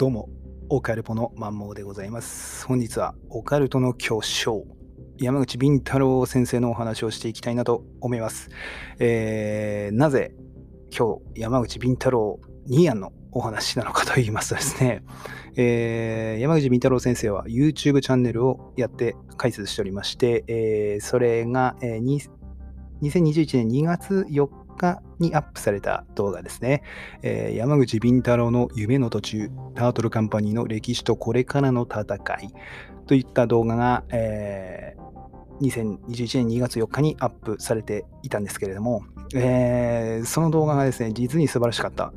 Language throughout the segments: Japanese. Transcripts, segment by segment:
どうも、オカルポのマンモーでございます。本日はオカルトの巨匠、山口敏太郎先生のお話をしていきたいなと思います。えーなぜ今日山口敏太郎ニーアンのお話なのかと言いますとですね、えー山口敏太郎先生は YouTube チャンネルをやって解説しておりまして、えーそれが、えー2021年2月4日にアップされた動画ですね。えー山口敏太郎の夢の途中、タートルカンパニーの歴史とこれからの戦いといった動画が、えー2021年2月4日にアップされていたんですけれども、えーその動画がですね、実に素晴らしかった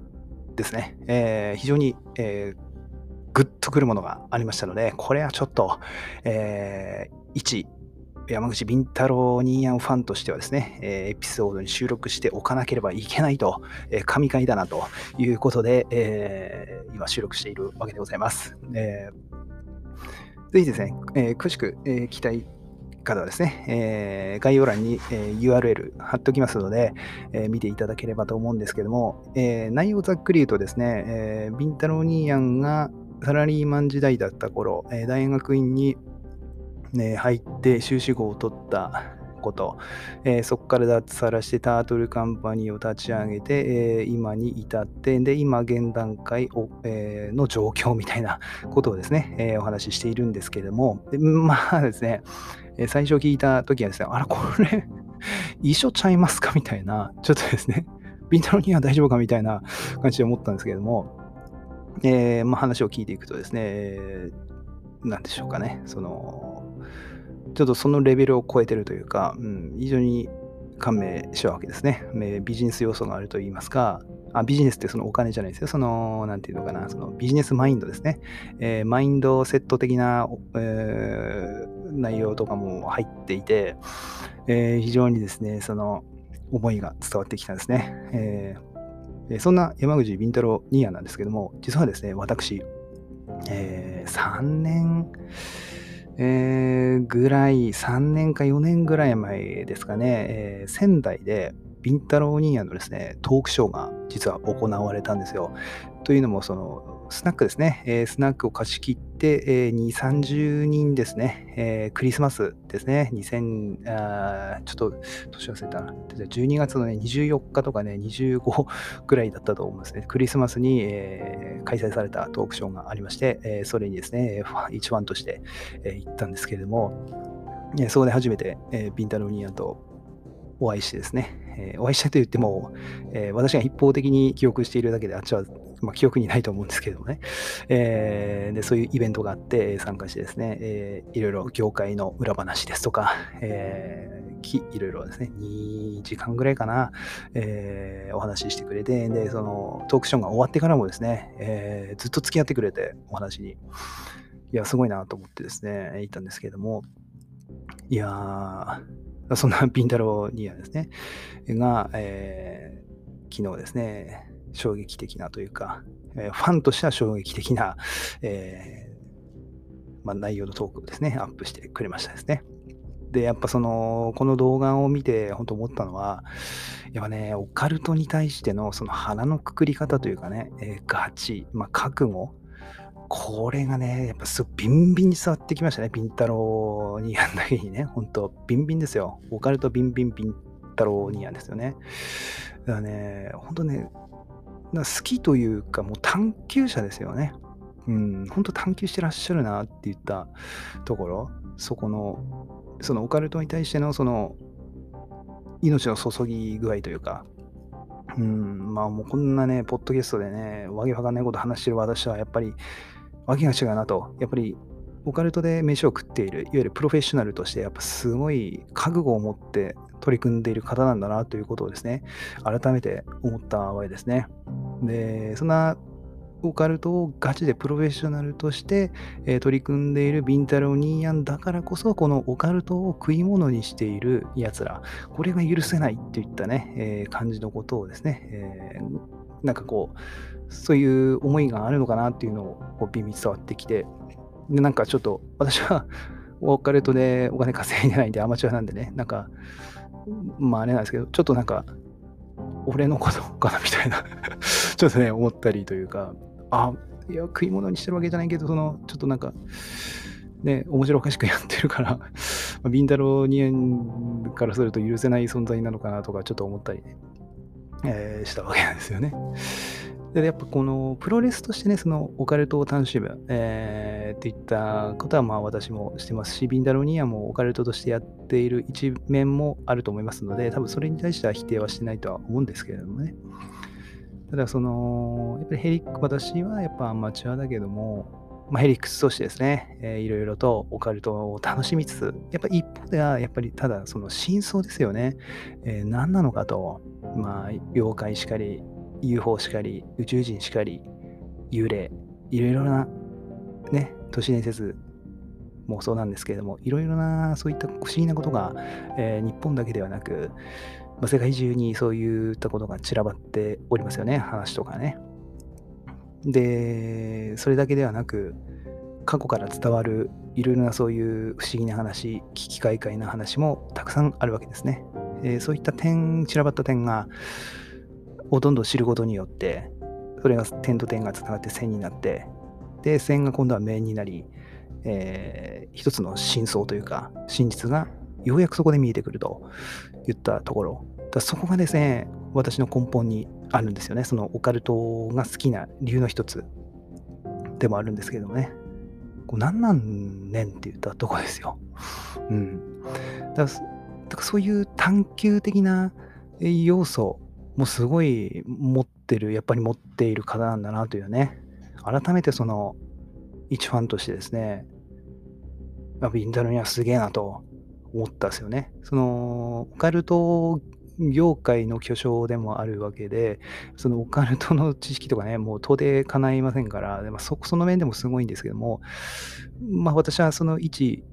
ですね。えー非常に、えーグッとくるものがありましたので、これはちょっと、えー一山口敏太郎ニーヤンファンとしてはですね、えーエピソードに収録しておかなければいけないと、えー神回だなということで、えー今収録しているわけでございます。えーぜひですね、えー詳しく、えー聞きたい方はですね、えー概要欄に、えー URL 貼っておきますので、えー見ていただければと思うんですけども、えー内容をざっくり言うとですね、えー、ビンタローニーヤンがサラリーマン時代だった頃、えー大学院に、ね、入って修士号を取ったこと、えーそこから脱サラしてタートルカンパニーを立ち上げて、えー今に至って、で、今現段階を、えーの状況みたいなことをですね、えお話ししているんですけれども、まあですね、最初聞いた時はですね、あら、これ、一緒ちゃいますか？みたいな、ちょっとですね、ビンタロには大丈夫か？みたいな感じで思ったんですけれども、えまあ、話を聞いていくとですね、えーなんでしょうかね、その、ちょっとそのレベルを超えてるというか、うん、非常に感銘したわけですね。ビジネス要素があると言いますか、あビジネスってそのお金じゃないですよ。その、なんていうのかな、そのビジネスマインドですね。えーマインドセット的な、えー内容とかも入っていて、えー非常にですね、その思いが伝わってきたんですね。えーそんな山口敏太郎ニーヤなんですけども、実はですね、私、えー3年、えーぐらい、3年か4年ぐらい前ですかね、えー仙台でビンタローニーヤのですね、トークショーが実は行われたんですよ。というのも、その、スナックですね、えースナックを貸し切って、えー2、30人ですね、えークリスマスですね、2000、あちょっと年忘れたな、12月のね、24日とかね、25ぐらいだったと思うんですね、クリスマスに、えー開催されたトークショーがありまして、えーそれにですね、一ファンとして、えー行ったんですけれども、えーそこで初めて、えービンタロニーヤンとお会いしてですね、えーお会いしたと言っても、えー私が一方的に記憶しているだけで、あっちは、まあ、記憶にないと思うんですけどもね、えーで、そういうイベントがあって参加してですね、えーいろいろ業界の裏話ですとか、えーきいろいろですね、2時間ぐらいかな、えーお話ししてくれて、で、そのトークションが終わってからもですね、えーずっと付き合ってくれて、お話に。いや、すごいなと思ってですね、言ったんですけれども、いやー、そんな ピンタローニアですね、が、えー昨日ですね、衝撃的なというか、えーファンとしては衝撃的な、えーまあ、内容のトークをですね、アップしてくれましたですね。で、やっぱその、この動画を見て本当思ったのは、やっぱね、オカルトに対してのその腹のくくり方というかね、えーガチ、まあ、覚悟、これがね、やっぱすごいビンビンに伝わってきましたね、ピンタローニアンだけにね、本当ビンビンですよ。オカルトビンビンピンタローニアンですよね。だからね、本当ね、好きというか、もう探求者ですよね。うん、本当探求してらっしゃるなって言ったところ、そこの、そのオカルトに対してのその命の注ぎ具合というか、うん、まあもうこんなね、ポッドキャストでね、わけわかんないこと話してる私はやっぱり、わけが違うなと、やっぱりオカルトで飯を食っている、いわゆるプロフェッショナルとして、やっぱすごい覚悟を持って取り組んでいる方なんだなということをですね、改めて思ったわけですね。で、そんなオカルトをガチでプロフェッショナルとして、えー取り組んでいるビンタローニーヤンだからこそ、このオカルトを食い物にしている奴ら、これが許せないっていったね、えー感じのことをですね、えーなんかこう、そういう思いがあるのかなっていうのをこうビンビン伝わってきて、で、なんかちょっと私はオカルトでお金稼いでないんでアマチュアなんでね、なんか、まああれなんですけど、ちょっとなんか、俺のことかなみたいな。ちょっとね、思ったりというか、あ、いや、食い物にしてるわけじゃないけど、その、ちょっとなんか、ね、面白おかしくやってるからビンタローニエンからすると許せない存在なのかなとか、ちょっと思ったりね、えー、したわけなんですよね。で、やっぱこのプロレスとしてね、そのオカルトを楽しむ、えー、っていったことはまあ私もしてますし、ビンダロニアもオカルトとしてやっている一面もあると思いますので、多分それに対しては否定はしてないとは思うんですけれどもね。ただその、やっぱりヘリック、私はやっぱアマチュアだけども、まあ、ヘリックスとしてですね、えー、いろいろとオカルトを楽しみつつ、やっぱ一方では、やっぱりただその真相ですよね。えー、何なのかと、まあ、妖怪しかり、UFO しかり、宇宙人しかり、幽霊、いろいろな、ね、都市伝説もそうなんですけれども、いろいろなそういった不思議なことが、えー、日本だけではなく、まあ、世界中にそういったことが散らばっておりますよね、話とかね。で、それだけではなく、過去から伝わるいろいろなそういう不思議な話、危機快快な話もたくさんあるわけですね。えー、そういった点、散らばった点が、をどんど知ることによって、それが点と点がつながって線になって、で、線が今度は面になり、えー、一つの真相というか、真実がようやくそこで見えてくるといったところ。だそこがですね、私の根本にあるんですよね。そのオカルトが好きな理由の一つでもあるんですけどもね。こう何なんねんって言ったとこですよ。うん。だからだからそういう探求的な要素もすごい持ってる、やっぱり持っている方なんだなというね、改めてその、一ファンとしてですね、ビンダルにはすげえなと思ったんですよね。その、オカルト業界の巨匠でもあるわけで、そのオカルトの知識とかね、もう到底叶いませんから、まあ、そその面でもすごいんですけども、まあ私はその一、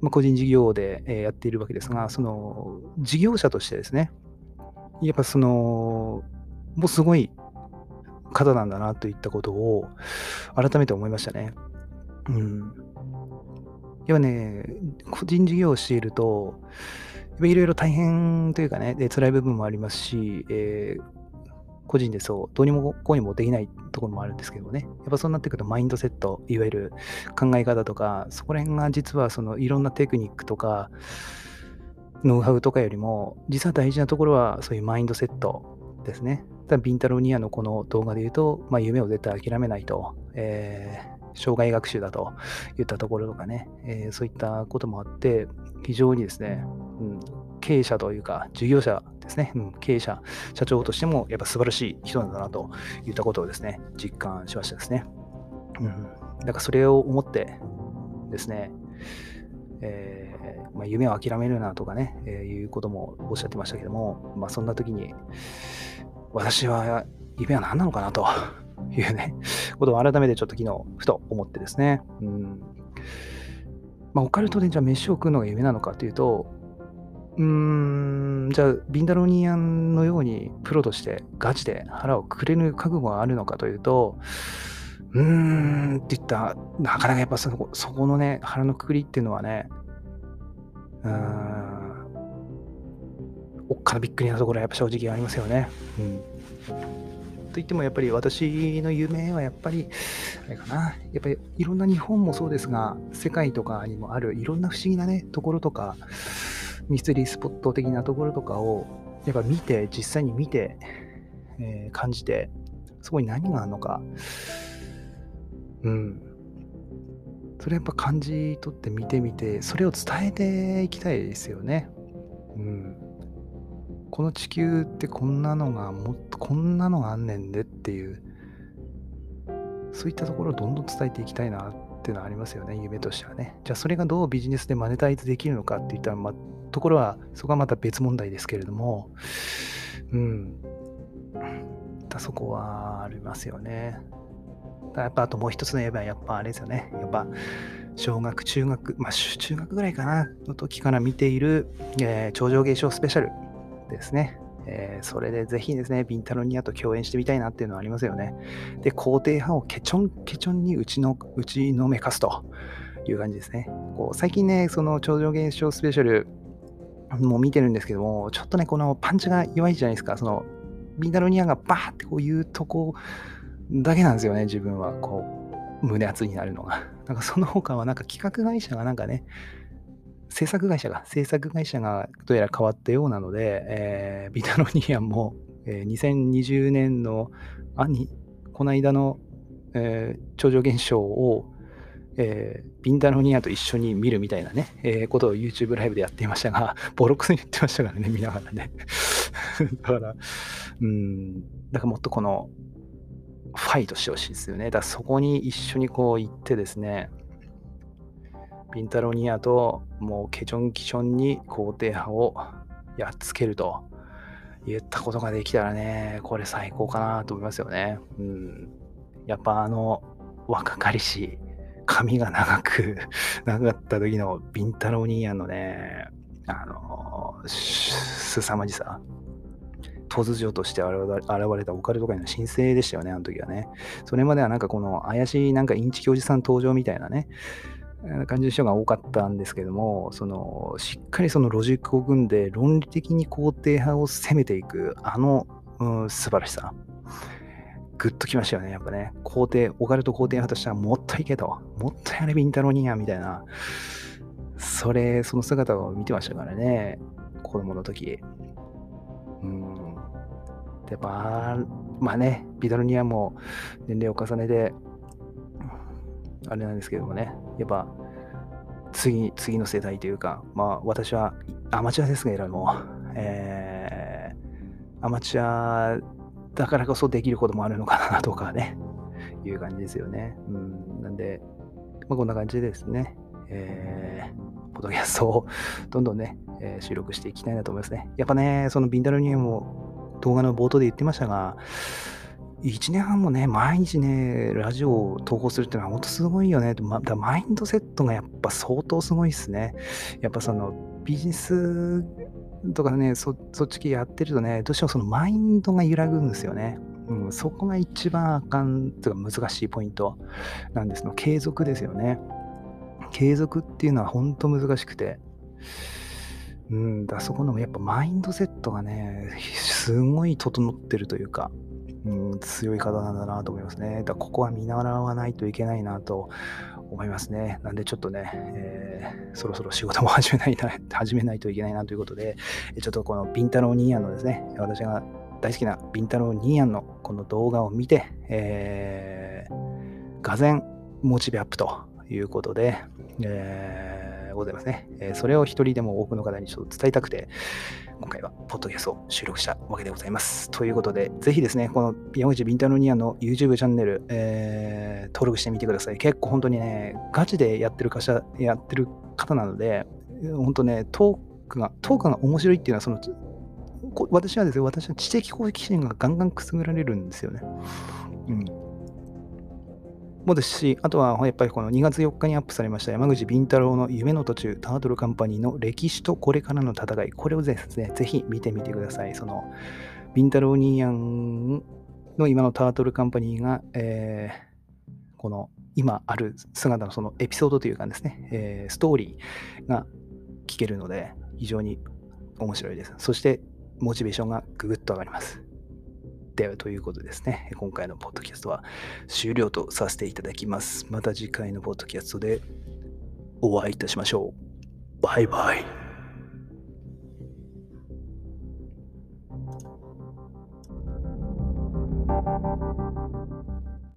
まあ、個人事業でやっているわけですが、その事業者としてですね、やっぱその、もうすごい方なんだなといったことを改めて思いましたね。うん。やっぱね、個人事業をしていると、いろいろ大変というかね、で辛い部分もありますし、えー、個人でそう、どうにもこうにもできないところもあるんですけどね。やっぱそうなってくるとマインドセット、いわゆる考え方とか、そこら辺が実はそのいろんなテクニックとか、ノウハウとかよりも、実は大事なところはそういうマインドセットですね。ただビンタロニアのこの動画で言うと、まあ、夢を絶対諦めないと、えー、障害学習だといったところとかね、えー、そういったこともあって、非常にですね、うん、経営者というか、事業者ですね、うん、経営者、社長としてもやっぱ素晴らしい人なんだなといったことをですね、実感しましたですね。うん、だからそれを思ってですね、えー、まあ、夢を諦めるなとかね、えー、いうこともおっしゃってましたけども、まあ、そんな時に、私は夢は何なのかなというね、ことを改めてちょっと昨日、ふと思ってですね、うん。まあ、オカルトでじゃあ飯を食うのが夢なのかというと、うーん、じゃあ、ビンダロニアンのようにプロとしてガチで腹をくれぬ覚悟があるのかというと、うーんって言った、なかなかやっぱそこそこのね、腹のくくりっていうのはね、うーん、おっかなびっくりなところはやっぱ正直ありますよね。うん。といってもやっぱり私の夢はやっぱり、あれかな、やっぱりいろんな日本もそうですが、世界とかにもあるいろんな不思議なね、ところとか、ミステリースポット的なところとかを、やっぱ見て、実際に見て、えー、感じて、そこに何があるのか、うん。それやっぱ感じ取って見てみて、それを伝えていきたいですよね。うん。この地球ってこんなのがもっとこんなのがあんねんでっていう、そういったところをどんどん伝えていきたいなっていうのはありますよね、夢としてはね。じゃあそれがどうビジネスでマネタイズできるのかっていったら、ま、ところはそこはまた別問題ですけれども、うん。だそこはありますよね。やっぱあともう一つの言えば、やっぱあれですよね。やっぱ、小学、中学、まあ中学ぐらいかな、の時から見ている、えー、頂上芸賞スペシャルですね。えー、それでぜひですね、ビンタロニアと共演してみたいなっていうのはありますよね。で、肯定派をケチョンケチョンに打ちの打ちのめかすという感じですね。こう最近ね、その頂上現象スペシャルも見てるんですけども、ちょっとね、このパンチが弱いじゃないですか。そのビンタロニアがバーってこういうとこだけなんですよね、自分は。こう、胸熱になるのが。なんかその他はなんか企画会社がなんかね、制作会社が、制作会社がどうやら変わったようなので、えー、ビタロニアも、えー、2020年の、あに、この間の、えー、超常現象を、えー、ビンタロニアと一緒に見るみたいなね、えー、ことを YouTube ライブでやっていましたが、ボロクソに言ってましたからね、見ながらね。だから、うん、だからもっとこの、ファイトしてほしいですよね。だからそこに一緒にこう行ってですね、ビンタロニアともうケチョンキチョンに肯定派をやっつけると言ったことができたらね、これ最高かなと思いますよね。うん。やっぱあの若かりし髪が長く 長かった時のビンタロニアのね、あの、凄まじさ。突如として現れたオカルト界の新星でしたよね、あの時はね。それまではなんかこの怪しいなんかインチキおじさん登場みたいなね、感じの人が多かったんですけども、そのしっかりそのロジックを組んで論理的に肯定派を攻めていく、あの、うん、素晴らしさ。グッときましたよね、やっぱね。肯定、オカルト肯定派としてはもっといけと。もっとやれビンタロニアみたいな。それ、その姿を見てましたからね。子供の時。うん。やっぱ、まあね、ビタロニアも年齢を重ねて、あれなんですけどもね、やっぱ、次、次の世代というか、まあ、私はアマチュアですけれども、えー、アマチュアだからこそできることもあるのかなとかね、いう感じですよね。うん、なんで、まあ、こんな感じでですね、えー、ポッドキャストをどんどんね、えー、収録していきたいなと思いますね。やっぱね、そのビンダルニウムも動画の冒頭で言ってましたが、1年半もね、毎日ね、ラジオを投稿するっていうのは本当すごいよね。ま、だマインドセットがやっぱ相当すごいですね。やっぱそのビジネスとかね、そそっち系やってるとね、どうしてもそのマインドが揺らぐんですよね。うん、そこが一番あかんというか難しいポイントなんですの。継続ですよね。継続っていうのは本当難しくて。うん、だそこのやっぱマインドセットがね、すごい整ってるというか、うん、強い方なんだなと思いますね。だここは見習わないといけないなと思いますね。なんでちょっとね、えー、そろそろ仕事も始めないな、始めないといけないなということで、ちょっとこのビンタローニーヤンのですね、私が大好きなビンタローニーヤンのこの動画を見て、えー、がぜモチベアップということで、えーございますね。えー、それを一人でも多くの方にちょっと伝えたくて、今回はポッドキャストを収録したわけでございます。ということで、ぜひですね、この山口ビンタロニアの YouTube チャンネル、えー、登録してみてください。結構本当にね、ガチでやってる会社、やってる方なので、本当ね、トークが、トークが面白いっていうのは、その、私はですね、私は知的好奇心がガンガンくすぐられるんですよね。うん。もですし、あとはやっぱりこの2月4日にアップされました山口敏太郎の夢の途中、タートルカンパニーの歴史とこれからの戦い、これをですね、ぜひ見てみてください。その、敏太郎ニーヤンの今のタートルカンパニーが、えー、この今ある姿のそのエピソードというかですね、えー、ストーリーが聞けるので、非常に面白いです。そして、モチベーションがぐぐっと上がります。ではということですね、今回のポッドキャストは終了とさせていただきます。また次回のポッドキャストでお会いいたしましょう。バイバイ。